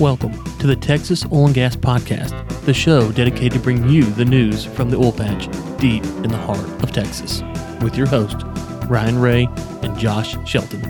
Welcome to the Texas Oil and Gas Podcast, the show dedicated to bring you the news from the oil patch deep in the heart of Texas, with your host, Ryan Ray and Josh Shelton.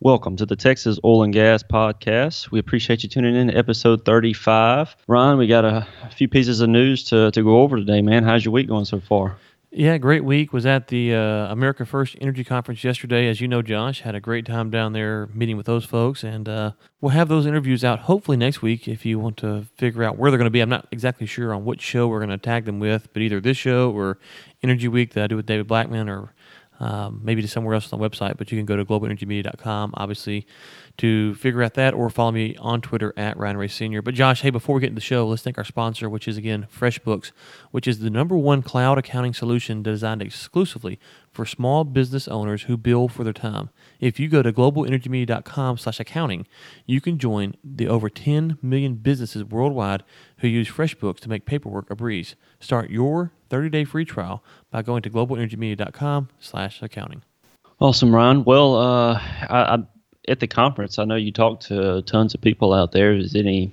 Welcome to the Texas Oil and Gas Podcast. We appreciate you tuning in to episode 35. Ryan, we got a few pieces of news to, to go over today, man. How's your week going so far? Yeah, great week. Was at the uh, America First Energy Conference yesterday. As you know, Josh had a great time down there meeting with those folks, and uh, we'll have those interviews out hopefully next week. If you want to figure out where they're going to be, I'm not exactly sure on which show we're going to tag them with, but either this show or Energy Week that I do with David Blackman, or um, maybe to somewhere else on the website. But you can go to globalenergymedia.com, obviously, to figure out that, or follow me on Twitter at Ryan Ray Senior. But Josh, hey, before we get into the show, let's thank our sponsor, which is again FreshBooks, which is the number one cloud accounting solution designed exclusively for small business owners who bill for their time. If you go to globalenergymedia.com slash accounting, you can join the over 10 million businesses worldwide who use FreshBooks to make paperwork a breeze. Start your 30-day free trial by going to globalenergymedia.com slash accounting. Awesome, Ron. Well, uh, I, I, at the conference, I know you talked to tons of people out there. Is any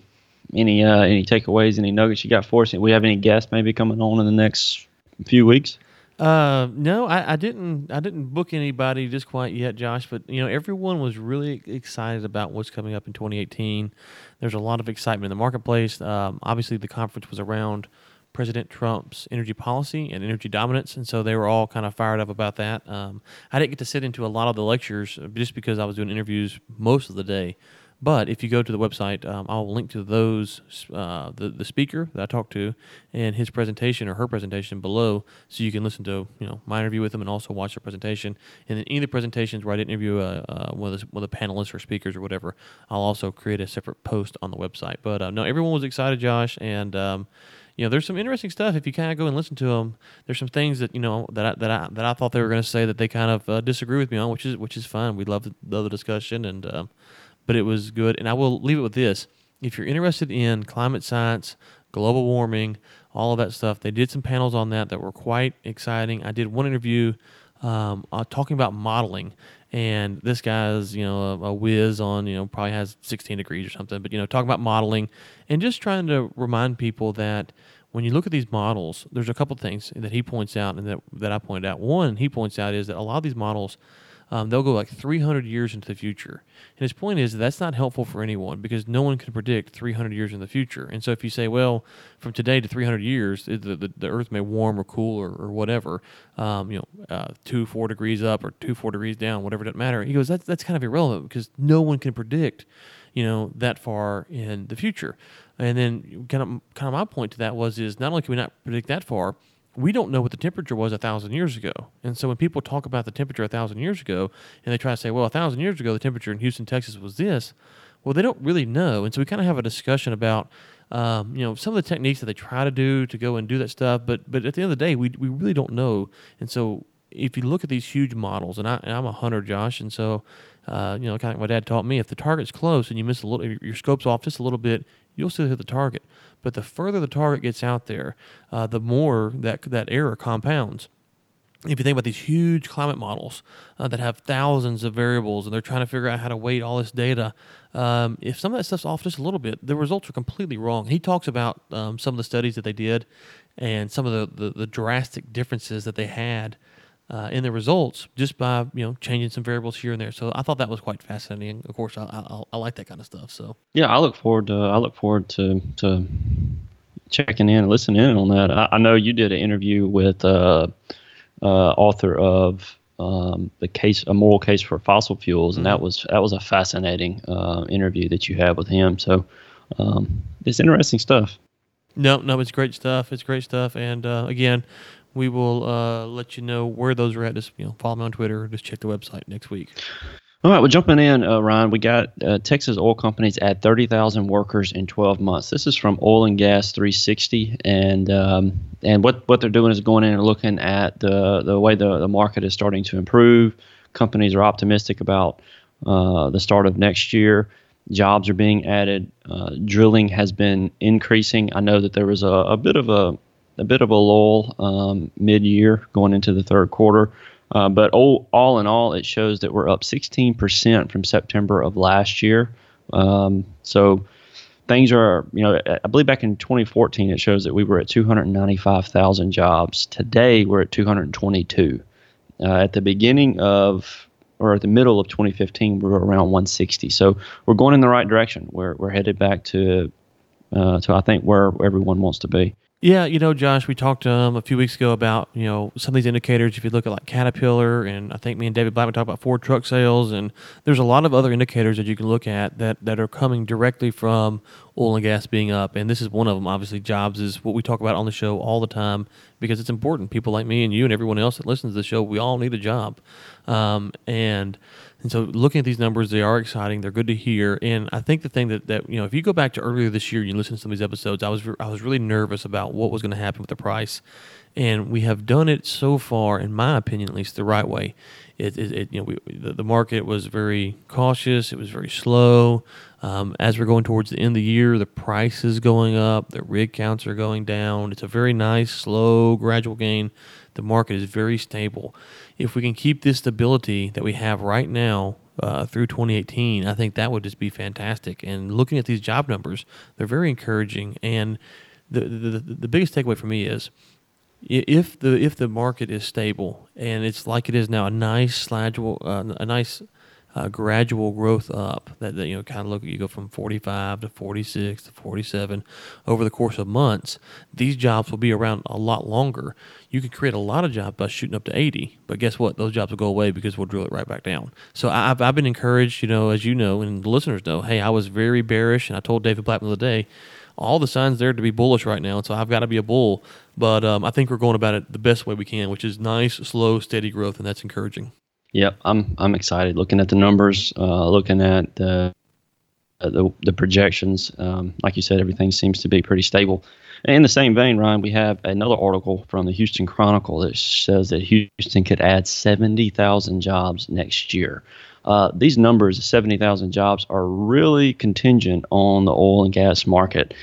any uh, any takeaways, any nuggets you got for us? We have any guests maybe coming on in the next few weeks? Uh, no, I, I didn't. I didn't book anybody just quite yet, Josh. But you know, everyone was really excited about what's coming up in 2018. There's a lot of excitement in the marketplace. Um, obviously, the conference was around President Trump's energy policy and energy dominance, and so they were all kind of fired up about that. Um, I didn't get to sit into a lot of the lectures just because I was doing interviews most of the day. But if you go to the website, um, I'll link to those uh, the the speaker that I talked to and his presentation or her presentation below, so you can listen to you know my interview with them and also watch the presentation. And then any of the presentations where I didn't interview uh, uh, one of the one of the panelists or speakers or whatever, I'll also create a separate post on the website. But uh, no, everyone was excited, Josh, and um, you know, there's some interesting stuff if you kind of go and listen to them. There's some things that you know that I, that I that I thought they were going to say that they kind of uh, disagree with me on, which is which is fine. We love the, love the discussion, and um, but it was good. And I will leave it with this: if you're interested in climate science, global warming, all of that stuff, they did some panels on that that were quite exciting. I did one interview um, uh, talking about modeling and this guy's you know a, a, whiz on you know probably has 16 degrees or something. But you know talking about modeling and just trying to remind people that when you look at these models there's a couple things that he points out and that, that i pointed out. One he points out is that a lot of these models um, they'll go like 300 years into the future. And his point is that that's not helpful for anyone because no one can predict 300 years in the future. And so if you say, well, from today to 300 years, the, the, the Earth may warm or cool or, or whatever, um, you know, uh, two, four degrees up or two, four degrees down, whatever doesn't matter. He goes, that's, that's kind of irrelevant because no one can predict, you know, that far in the future. And then kind of, kind of my point to that was is not only can we not predict that far, we don't know what the temperature was a thousand years ago. And so when people talk about the temperature a thousand years ago and they try to say, well, a thousand years ago, the temperature in Houston, Texas was this, well, they don't really know. And so we kind of have a discussion about, um, you know, some of the techniques that they try to do to go and do that stuff. But, but at the end of the day, we, we really don't know. And so if you look at these huge models, and, I, am a hunter, Josh, and so, uh, you know, kind of like my dad taught me, if the target's close and you miss a little, your scope's off just a little bit, you'll still hit the target. But the further the target gets out there, uh, the more that that error compounds. If you think about these huge climate models uh, that have thousands of variables and they're trying to figure out how to weight all this data, um, if some of that stuff's off just a little bit, the results are completely wrong. He talks about um, some of the studies that they did and some of the, the, the drastic differences that they had uh, in the results just by you know changing some variables here and there. So I thought that was quite fascinating. Of course, I, I, I like that kind of stuff. So yeah, I look forward to I look forward to to checking in and listening in on that. I, I know you did an interview with uh, uh, author of um, the case a moral case for fossil fuels, and mm-hmm. that was that was a fascinating uh, interview that you had with him. So um, it's interesting stuff. No, no, it's great stuff. It's great stuff. And uh, again, we will uh, let you know where those are at. Just you know, follow me on Twitter. Just check the website next week. All right, well, jumping in, uh, Ryan, we got uh, Texas oil companies add 30,000 workers in 12 months. This is from Oil and Gas 360, and um, and what, what they're doing is going in and looking at the the way the, the market is starting to improve. Companies are optimistic about uh, the start of next year. Jobs are being added. Uh, drilling has been increasing. I know that there was a, a bit of a a bit of a lull um, mid-year going into the third quarter, Uh, but all, all in all, it shows that we're up 16% from September of last year. Um, so things are, you know, I believe back in 2014, it shows that we were at 295,000 jobs. Today, we're at 222. Uh, at the beginning of, or at the middle of 2015, we were around 160. So we're going in the right direction. We're, we're headed back to, uh, to I think where everyone wants to be. Yeah, you know, Josh, we talked to um, a few weeks ago about you know some of these indicators. If you look at like Caterpillar, and I think me and David Blackman talked about Ford truck sales, and there's a lot of other indicators that you can look at that that are coming directly from oil and gas being up, and this is one of them. Obviously, jobs is what we talk about on the show all the time because it's important. People like me and you and everyone else that listens to the show, we all need a job, um, and and so looking at these numbers, they are exciting. They're good to hear. And I think the thing that, that you know, if you go back to earlier this year, and you listen to some of these episodes, I was I was really nervous about what was going to happen with the price. And we have done it so far, in my opinion, at least the right way. It, it, it you know, we, the, the, market was very cautious. It was very slow. Um, as we're going towards the end of the year, the price is going up. The rig counts are going down. It's a very nice, slow, gradual gain. The market is very stable if we can keep this stability that we have right now uh, through 2018, I think that would just be fantastic. And looking at these job numbers, they're very encouraging. And the the, the biggest takeaway for me is if the if the market is stable and it's like it is now, a nice gradual uh, a nice uh, gradual growth up that, that you know kind of look you go from 45 to 46 to 47 over the course of months these jobs will be around a lot longer you could create a lot of jobs by shooting up to 80 but guess what those jobs will go away because we'll drill it right back down so I've, I've been encouraged you know as you know and the listeners know hey i was very bearish and i told david blackman the other day all the signs there to be bullish right now, and so I've got to be a bull. But um, I think we're going about it the best way we can, which is nice, slow, steady growth, and that's encouraging. Yep, I'm I'm excited looking at the numbers, uh, looking at the uh, the, the projections. Um, like you said, everything seems to be pretty stable. And in the same vein, Ryan, we have another article from the Houston Chronicle that says that Houston could add 70,000 jobs next year. Uh, these numbers, 70,000 jobs, are really contingent on the oil and gas market.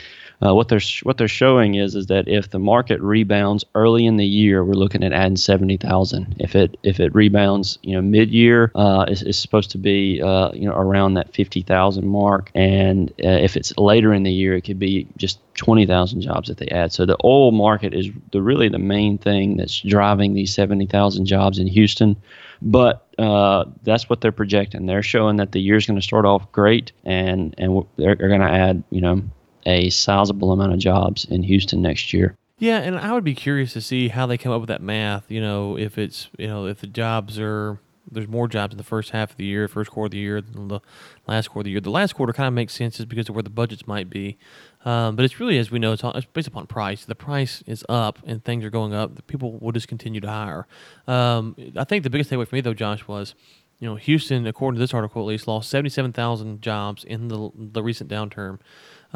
Uh, what they're what they're showing is is that if the market rebounds early in the year, we're looking at adding seventy thousand. If it if it rebounds, you know, mid year, uh, it's, supposed to be uh, you know around that fifty thousand mark, and uh, if it's later in the year, it could be just twenty thousand jobs that they add. So the oil market is the really the main thing that's driving these seventy thousand jobs in Houston. But uh, that's what they're projecting. They're showing that the year's going to start off great, and and they're going to add you know a sizable amount of jobs in Houston next year. Yeah, and I would be curious to see how they come up with that math. You know, if it's you know if the jobs are there's more jobs in the first half of the year, first quarter of the year than the last quarter of the year. The last quarter kind of makes sense just because of where the budgets might be. Um, but it's really, as we know, it's, all, it's, based upon price. The price is up and things are going up. The people will just continue to hire. Um, I think the biggest takeaway for me, though, Josh, was you know Houston, according to this article at least, lost 77,000 jobs in the the recent downturn.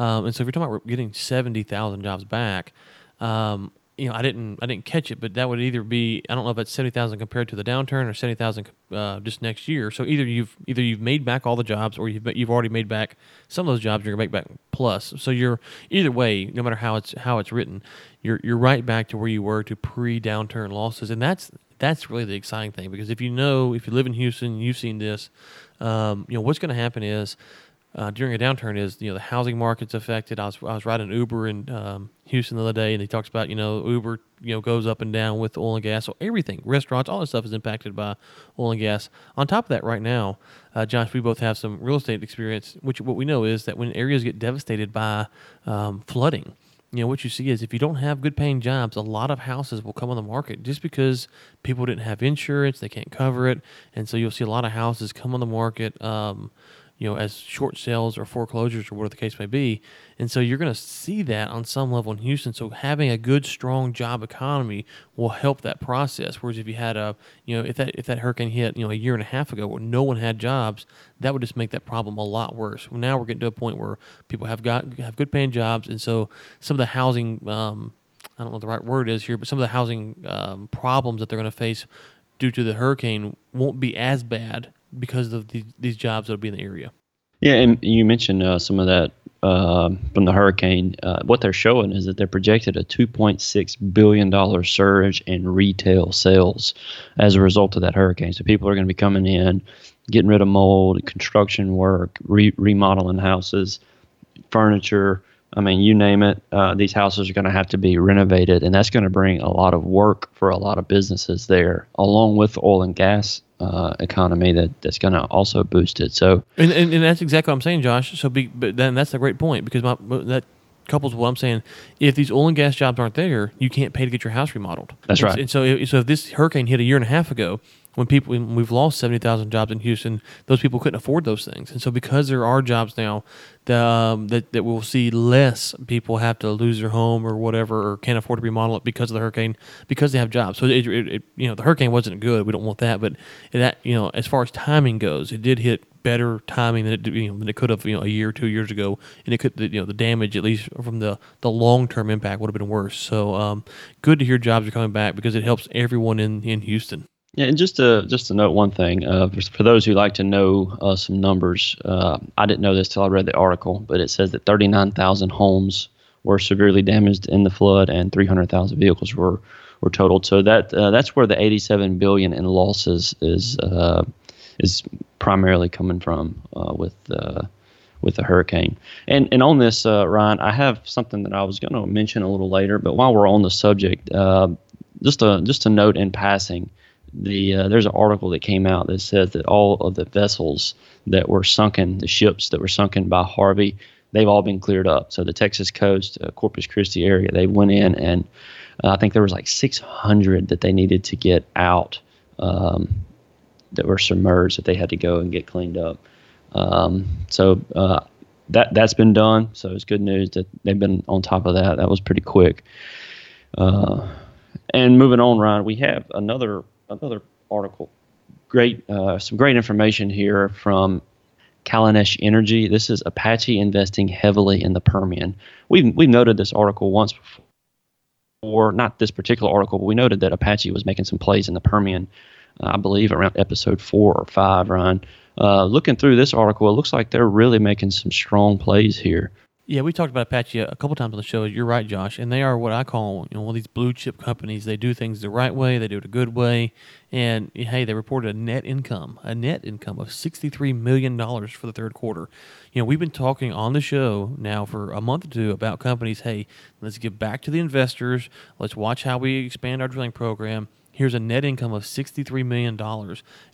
Um, and so if you're talking about getting 70,000 jobs back, um, you know, I didn't I didn't catch it, but that would either be I don't know if that's seventy thousand compared to the downturn or seventy thousand uh, just next year. So either you've either you've made back all the jobs or you've you've already made back some of those jobs. You're gonna make back plus. So you're either way, no matter how it's how it's written, you're you're right back to where you were to pre downturn losses, and that's that's really the exciting thing because if you know if you live in Houston, you've seen this. Um, you know what's going to happen is uh, during a downturn is you know the housing market's affected. I was I was riding Uber in um, Houston the other day, and he talks about you know Uber you know goes up and down with oil and gas. So everything, restaurants, all this stuff is impacted by oil and gas. On top of that, right now, uh, Josh, we both have some real estate experience. Which what we know is that when areas get devastated by um, flooding, you know what you see is if you don't have good paying jobs, a lot of houses will come on the market just because people didn't have insurance, they can't cover it, and so you'll see a lot of houses come on the market. Um, you know, as short sales or foreclosures or whatever the case may be. And so you're going to see that on some level in Houston. So having a good, strong job economy will help that process. Whereas if you had a, you know, if that if that hurricane hit, you know, a year and a half ago where no one had jobs, that would just make that problem a lot worse. Now we're getting to a point where people have got have good paying jobs, and so some of the housing. Um, I don't know what the right word is here, but some of the housing um, problems that they're going to face due to the hurricane won't be as bad because of the, these jobs that'll be in the area. Yeah, and you mentioned uh, some of that uh, from the hurricane. Uh, what they're showing is that they're projected a 2.6 billion dollar surge in retail sales as a result of that hurricane. So people are going to be coming in, getting rid of mold, construction work, re- remodeling houses, furniture. I mean, you name it. Uh, these houses are going to have to be renovated, and that's going to bring a lot of work for a lot of businesses there, along with oil and gas uh, economy that that's going to also boost it. So, and, and, and that's exactly what I'm saying, Josh. So, be, but then that's a great point because my, that couples with what I'm saying. If these oil and gas jobs aren't there, you can't pay to get your house remodeled. That's and, right. And so, so if this hurricane hit a year and a half ago, when people when we've lost seventy thousand jobs in Houston, those people couldn't afford those things, and so because there are jobs now that um, that that we'll see less people have to lose their home or whatever, or can't afford to remodel it because of the hurricane, because they have jobs. So it, it, it you know the hurricane wasn't good. We don't want that, but that you know as far as timing goes, it did hit better timing than it you know than it could have you know a year two years ago, and it could you know the damage at least from the the long term impact would have been worse. So um, good to hear jobs are coming back because it helps everyone in in Houston. Yeah, and just to just to note one thing, uh, for those who like to know uh, some numbers, uh, I didn't know this till I read the article, but it says that 39,000 homes were severely damaged in the flood, and 300,000 vehicles were were totaled. So that uh, that's where the 87 billion in losses is uh, is primarily coming from uh, with with the hurricane. And and on this, Ryan, I have something that I was going to mention a little later, but while we're on the subject, just a just a note in passing the uh, there's an article that came out that says that all of the vessels that were sunken, the ships that were sunken by Harvey, they've all been cleared up. So the Texas coast, uh, Corpus Christi area, they went in and uh, I think there was like 600 that they needed to get out um, that were submerged that they had to go and get cleaned up. Um, so uh, that that's been done. So it's good news that they've been on top of that. That was pretty quick. Uh, and moving on, Ryan, we have another another article. Great, uh, some great information here from Kallanish Energy. This is Apache investing heavily in the Permian. We've we've noted this article once before, or not this particular article, but we noted that Apache was making some plays in the Permian. Uh, I believe around episode four or five, Ryan. Uh, looking through this article, it looks like they're really making some strong plays here. Yeah, we talked about Apache a couple times on the show. You're right, Josh, and they are what I call you know one of these blue chip companies. They do things the right way, they do it a good way, and hey, they reported a net income, a net income of sixty three million dollars for the third quarter. You know, we've been talking on the show now for a month or two about companies. Hey, let's give back to the investors. Let's watch how we expand our drilling program here's a net income of $63 million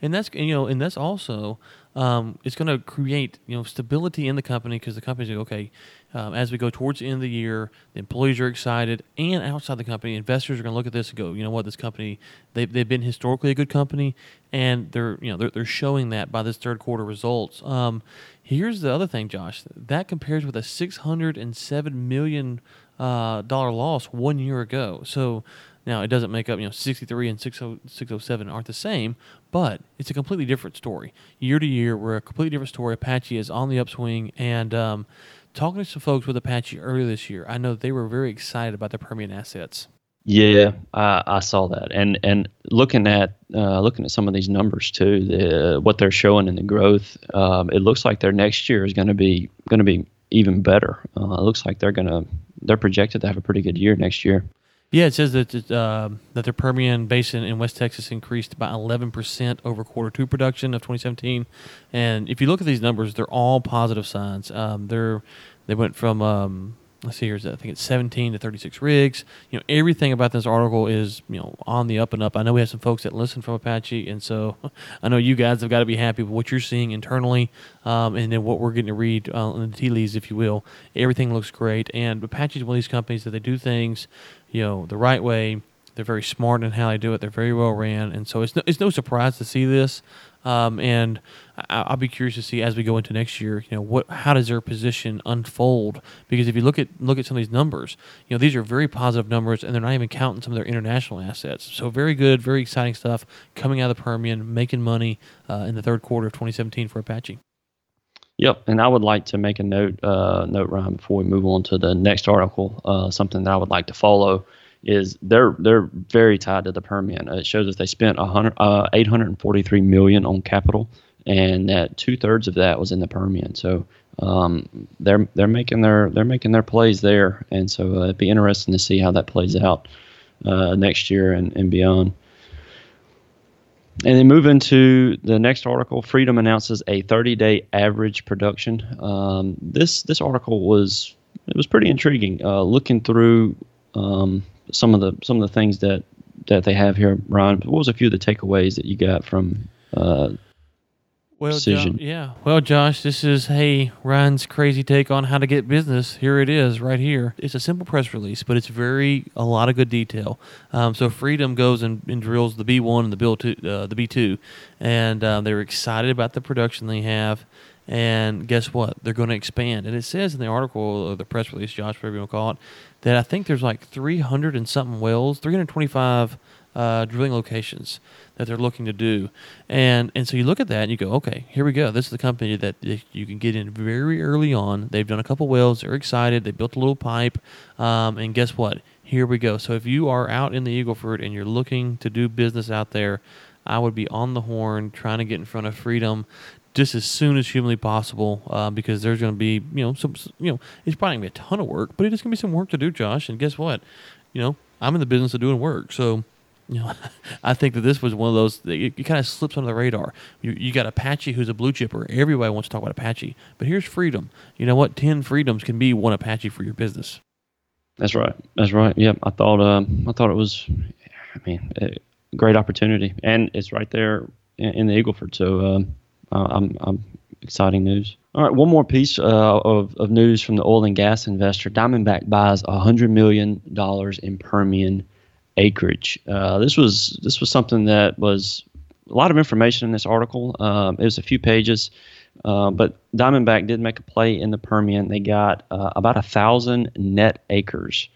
and that's you know and that's also um, it's going to create you know stability in the company because the company's like, okay um, as we go towards the end of the year the employees are excited and outside the company investors are going to look at this and go you know what? This company they've, they've been historically a good company and they're you know they're, they're showing that by this third quarter results. Um, here's the other thing josh that compares with a 607 million uh, dollar loss one year ago. So now, it doesn't make up, you know, 63 and 607 aren't the same, but it's a completely different story. Year to year, we're a completely different story. Apache is on the upswing. And um, talking to some folks with Apache earlier this year, I know they were very excited about their Permian assets. Yeah, I, I saw that, and and looking at uh, looking at some of these numbers too, the, what they're showing in the growth, um, it looks like their next year is going to be going to be even better. Uh, it looks like they're to they're projected to have a pretty good year next year. Yeah, it says that uh, that the Permian Basin in West Texas increased by 11% over quarter two production of 2017. And if you look at these numbers, they're all positive signs. Um, they're they went from um, let's see here, I think it's 17 to 36 rigs. You know, everything about this article is you know on the up and up. I know we have some folks that listen from Apache, and so I know you guys have got to be happy with what you're seeing internally, um, and then what we're getting to read uh, in the tea leaves, if you will. Everything looks great, and Apache is one of these companies that they do things you know the right way. They're very smart in how they do it. They're very well ran, and so it's no, it's no surprise to see this. Um, and I, will be curious to see as we go into next year, you know, what how does their position unfold? Because if you look at look at some of these numbers, you know, these are very positive numbers, and they're not even counting some of their international assets. So very good, very exciting stuff coming out of the Permian, making money uh, in the third quarter of 2017 for Apache. Yep, and I would like to make a note, uh, note Ryan, before we move on to the next article. Uh, something that I would like to follow is they're they're very tied to the Permian. It shows that they spent 100, uh, 843 million on capital and that two thirds of that was in the Permian. So um, they're they're making their they're making their plays there, and so uh, it'd be interesting to see how that plays out uh, next year and, and beyond. And then move into the next article. Freedom announces a 30-day average production. Um, this this article was it was pretty intriguing. Uh, looking through um, some of the some of the things that that they have here, Ron. What was a few of the takeaways that you got from uh, well, decision? Jo- yeah. Well, Josh, this is hey Ryan's crazy take on how to get business. Here it is, right here. It's a simple press release, but it's very a lot of good detail. Um, so Freedom goes and, and, drills the B one and the Bill two, uh, the B two, and uh, they're excited about the production they have. And guess what? They're going to expand. And it says in the article or the press release, Josh, whatever you want to call it, that I think there's like 300 and something wells, 325 uh, drilling locations that they're looking to do. And and so you look at that and you go, okay, here we go. This is the company that you can get in very early on. They've done a couple wells. They're excited. They built a little pipe. Um, and guess what? Here we go. So if you are out in the Eagleford and you're looking to do business out there, I would be on the horn trying to get in front of Freedom just as soon as humanly possible uh, because there's going to be you know some you know it's probably going to be a ton of work, but it is going to be some work to do, Josh. And guess what? You know I'm in the business of doing work, so you know I think that this was one of those it, it kind of slips under the radar. You, you got Apache who's a blue chipper. Everybody wants to talk about Apache, but here's Freedom. You know what? Ten freedoms can be one Apache for your business. That's right. That's right. Yep. I thought um, I thought it was, I mean, a great opportunity, and it's right there in, in the Eagleford. So. Um, uh, I'm, I'm exciting news. All right, one more piece uh, of, of news from the oil and gas investor. Diamondback buys $100 million in Permian acreage. Uh, this was this was something that was a lot of information in this article. Um, it was a few pages, uh, but Diamondback did make a play in the Permian. They got uh, about a thousand net acres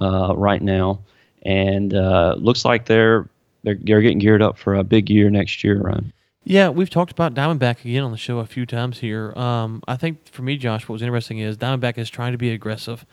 uh, right now, and uh, looks like they're, they're they're getting geared up for a big year next year, Ryan. Yeah, we've talked about Diamondback again on the show a few times here. Um, I think for me, Josh, what was interesting is Diamondback is trying to be aggressive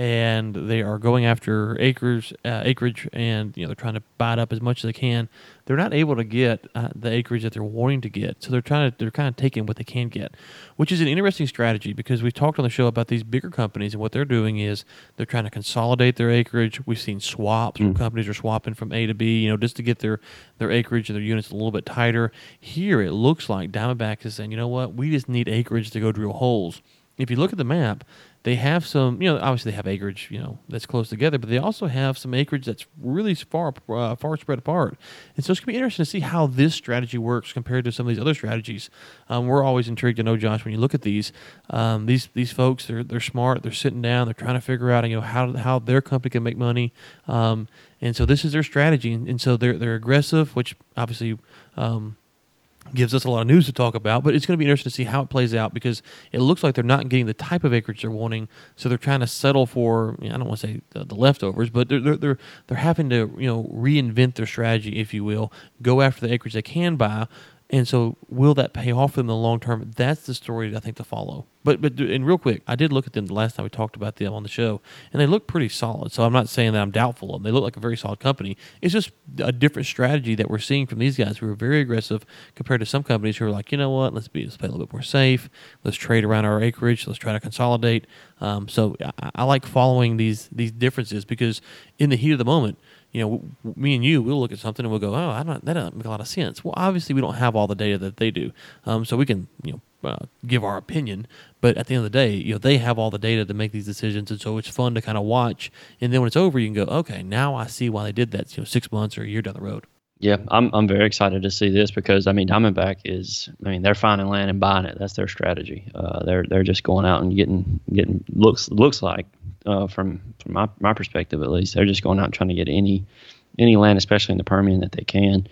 and they are going after acres, uh, acreage, and you know they're trying to buy it up as much as they can. They're not able to get uh, the acreage that they're wanting to get, so they're trying to they're kind of taking what they can get, which is an interesting strategy because we've talked on the show about these bigger companies and what they're doing is they're trying to consolidate their acreage. We've seen swaps mm. companies are swapping from A to B, you know, just to get their their acreage and their units a little bit tighter. Here, it looks like Diamondback is saying, you know what, we just need acreage to go drill holes. If you look at the map, they have some, you know, obviously they have acreage, you know, that's close together, but they also have some acreage that's really far, uh, far spread apart. And so it's gonna be interesting to see how this strategy works compared to some of these other strategies. Um, we're always intrigued to know, Josh, when you look at these, um, these these folks, they're they're smart, they're sitting down, they're trying to figure out, you know, how how their company can make money. Um, and so this is their strategy, and, and so they're they're aggressive, which obviously. Um, gives us a lot of news to talk about, but it's going to be interesting to see how it plays out because it looks like they're not getting the type of acreage they're wanting, so they're trying to settle for I don't want to say the, the leftovers, but they're, they're they're they're having to you know reinvent their strategy, if you will, go after the acreage they can buy and so, will that pay off in the long term? That's the story I think to follow. But but and real quick, I did look at them the last time we talked about them on the show, and they look pretty solid. So I'm not saying that I'm doubtful of them. They look like a very solid company. It's just a different strategy that we're seeing from these guys who are very aggressive compared to some companies who are like, you know what, let's be let's play a little bit more safe. Let's trade around our acreage. Let's try to consolidate. Um, so I, I like following these these differences because in the heat of the moment you know, me and you, we'll look at something and we'll go, oh, I don't, that doesn't make a lot of sense. Well, obviously, we don't have all the data that they do, um, so we can, you know, uh, give our opinion. But at the end of the day, you know, they have all the data to make these decisions, and so it's fun to kind of watch. And then when it's over, you can go, okay, now I see why they did that. You know, six months or a year down the road. Yeah, I'm I'm very excited to see this because I mean Diamondback is I mean they're finding land and buying it. That's their strategy. Uh, they're they're just going out and getting getting looks looks like uh, from from my, my perspective at least. They're just going out trying to get any any land, especially in the Permian, that they can.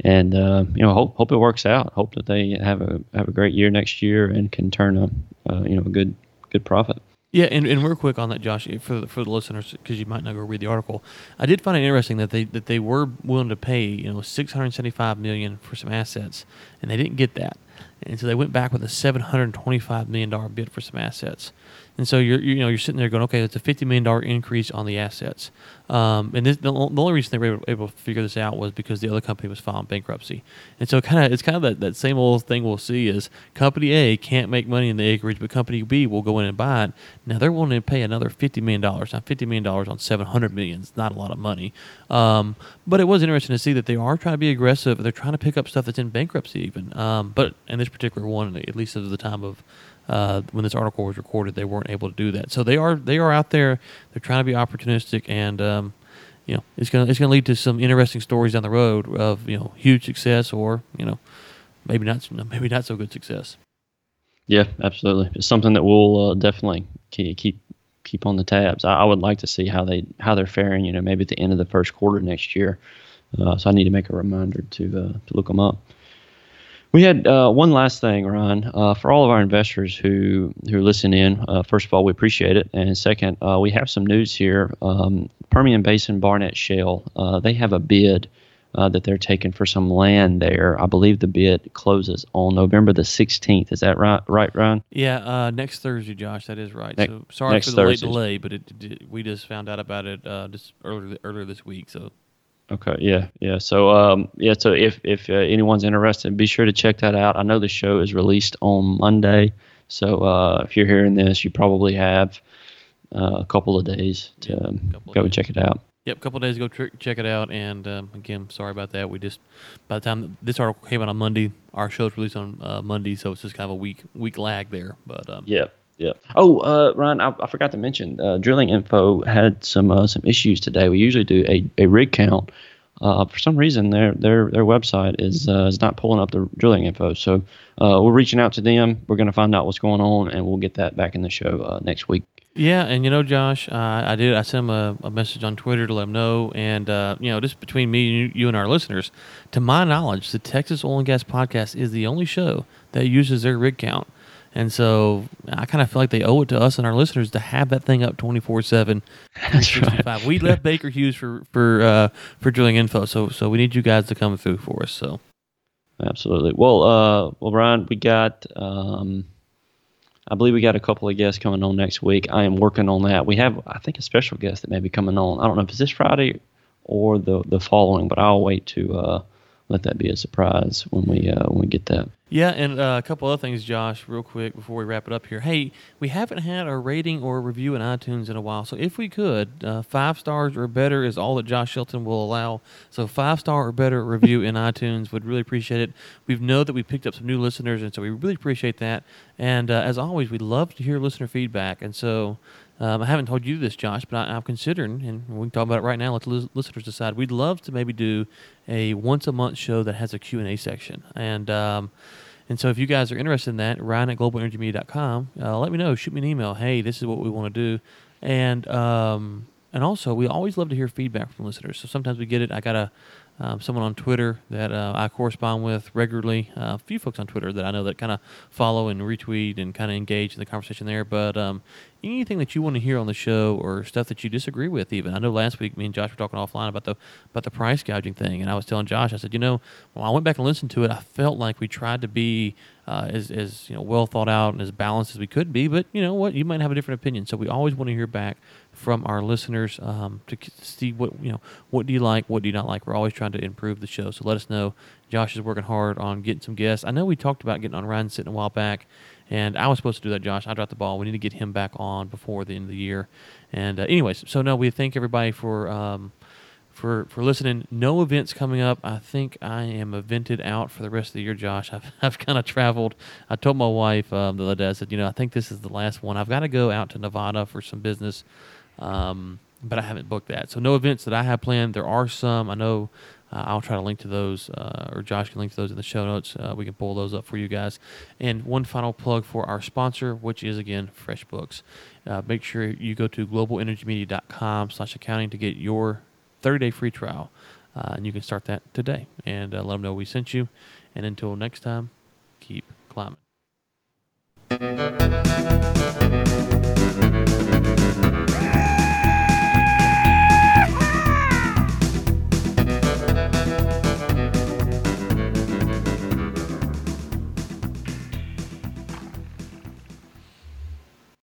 And uh, you know, hope hope it works out. Hope that they have a have a great year next year and can turn a uh, you know a good good profit. Yeah, and, and real quick on that, Josh, for the, for the listeners, because you might not go read the article, I did find it interesting that they that they were willing to pay you know six hundred seventy five million for some assets, and they didn't get that. and so they went back with a seven hundred twenty-five million dollar bid for some assets. And so you're you know you're sitting there going, okay, it's a fifty million dollar increase on the assets. Um, and this, the, the, only reason they were able, able, to figure this out was because the other company was filing bankruptcy. And so kind of it's kind of that, that same old thing we'll see is company A can't make money in the acreage, but company B will go in and buy it. Now they're willing to pay another fifty million dollars. Now fifty million dollars on seven hundred million is not a lot of money. Um, but it was interesting to see that they are trying to be aggressive. They're trying to pick up stuff that's in bankruptcy even. Um, but in this particular one, at least at the time of uh, when this article was recorded, they weren't able to do that. So they are they are out there. They're trying to be opportunistic, and um, you know it's gonna it's gonna lead to some interesting stories down the road of you know huge success or you know maybe not maybe not so good success. Yeah, absolutely. It's something that we'll uh, definitely keep keep keep on the tabs. I, I, would like to see how they how they're faring. You know, maybe at the end of the first quarter next year. Uh, so I need to make a reminder to uh, to look them up. We had uh, one last thing, Ron, uh, for all of our investors who who listen in. Uh, first of all, we appreciate it, and second, uh, we have some news here. Um, Permian Basin Barnett Shale, uh, they have a bid uh, that they're taking for some land there. I believe the bid closes on November the 16th. Is that right, right, Ron? Yeah, next Thursday, Josh. That is right. Ne- so sorry for the Thursday. late delay, but it, it, we just found out about it just earlier earlier this week. So Okay. Yeah. Yeah. So, um, yeah. So if if uh, anyone's interested, be sure to check that out. I know the show is released on Monday, so uh, if you're hearing this, you probably have uh, a couple of days to yep, um, go and check it out. Yep, a couple of days to go tr- check it out. And um, again, sorry about that. We just by the time this article came out on Monday, our show's released on uh, Monday, so it's just kind of a week week lag there. But um, yeah. Yeah. Oh, uh, Ryan, I, I, forgot to mention, uh, Drilling Info had some uh, some issues today. We usually do a, a rig count. Uh, for some reason, their their their website is uh, is not pulling up the drilling info. So uh, we're reaching out to them. We're going to find out what's going on, and we'll get that back in the show next week. Yeah, and you know, Josh, I did. I sent him a, a, message on Twitter to let him know, and you know, just between me and you, you and our listeners, to my knowledge, the Texas Oil and Gas Podcast is the only show that uses their rig count. And so I kind of feel like they owe it to us and our listeners to have that thing up 24 7, 365. We left Baker Hughes for, for, uh, for drilling info. So, so we need you guys to come through for us. So, absolutely. Well, uh, well, Brian, we got, um, I believe we got a couple of guests coming on next week. I am working on that. We have, I think, a special guest that may be coming on. I don't know if it's this Friday or the the following, but I'll wait to uh, let that be a surprise when we uh, when we get that. Yeah, and uh, a couple other things, Josh, real quick before we wrap it up here. Hey, we haven't had a rating or a review in iTunes in a while, so if we could, uh, five stars or better is all that Josh Shelton will allow. So five star or better review in iTunes would really appreciate it. We know that we picked up some new listeners, and so we really appreciate that. And uh, as always, we love to hear listener feedback, and so. Um, I haven't told you this, Josh, but I, am considering, and we can talk about it right now. Let the listeners decide. We'd love to maybe do a once a month show that has a Q and A section, and um, and so if you guys are interested in that, Ryan at globalenergymedia.com, uh, let me know. Shoot me an email. Hey, this is what we want to do, and um, and also we always love to hear feedback from listeners. So sometimes we get it. I got a um, someone on Twitter that uh, I correspond with regularly. Uh, a few folks on Twitter that I know that kind of follow and retweet and kind of engage in the conversation there. But um, anything that you want to hear on the show or stuff that you disagree with, even I know last week me and Josh were talking offline about the about the price gouging thing, and I was telling Josh, I said, you know, when I went back and listened to it, I felt like we tried to be uh, as as you know well thought out and as balanced as we could be. But you know what, you might have a different opinion, so we always want to hear back from our listeners um, to see what you know. What do you like? What do you not like? We're always trying to improve the show. So let us know. Josh is working hard on getting some guests. I know we talked about getting on Ryan Sitton a while back, and I was supposed to do that. Josh, I dropped the ball. We need to get him back on before the end of the year. And uh, anyways, so no, we thank everybody for. Um, for, for listening. No events coming up. I think I am evented out for the rest of the year, Josh. I've, I've kind of traveled. I told my wife um, the other day, I said, you know, I think this is the last one. I've got to go out to Nevada for some business um, but I haven't booked that. So no events that I have planned. There are some. I know uh, I'll try to link to those, uh, or Josh can link to those in the show notes. Uh, we can pull those up for you guys. And one final plug for our sponsor, which is again FreshBooks. Uh, make sure you go to globalenergymedia.com/accounting to get your 30-day free trial, uh, and you can start that today. And uh, let them know we sent you. And until next time, keep climbing.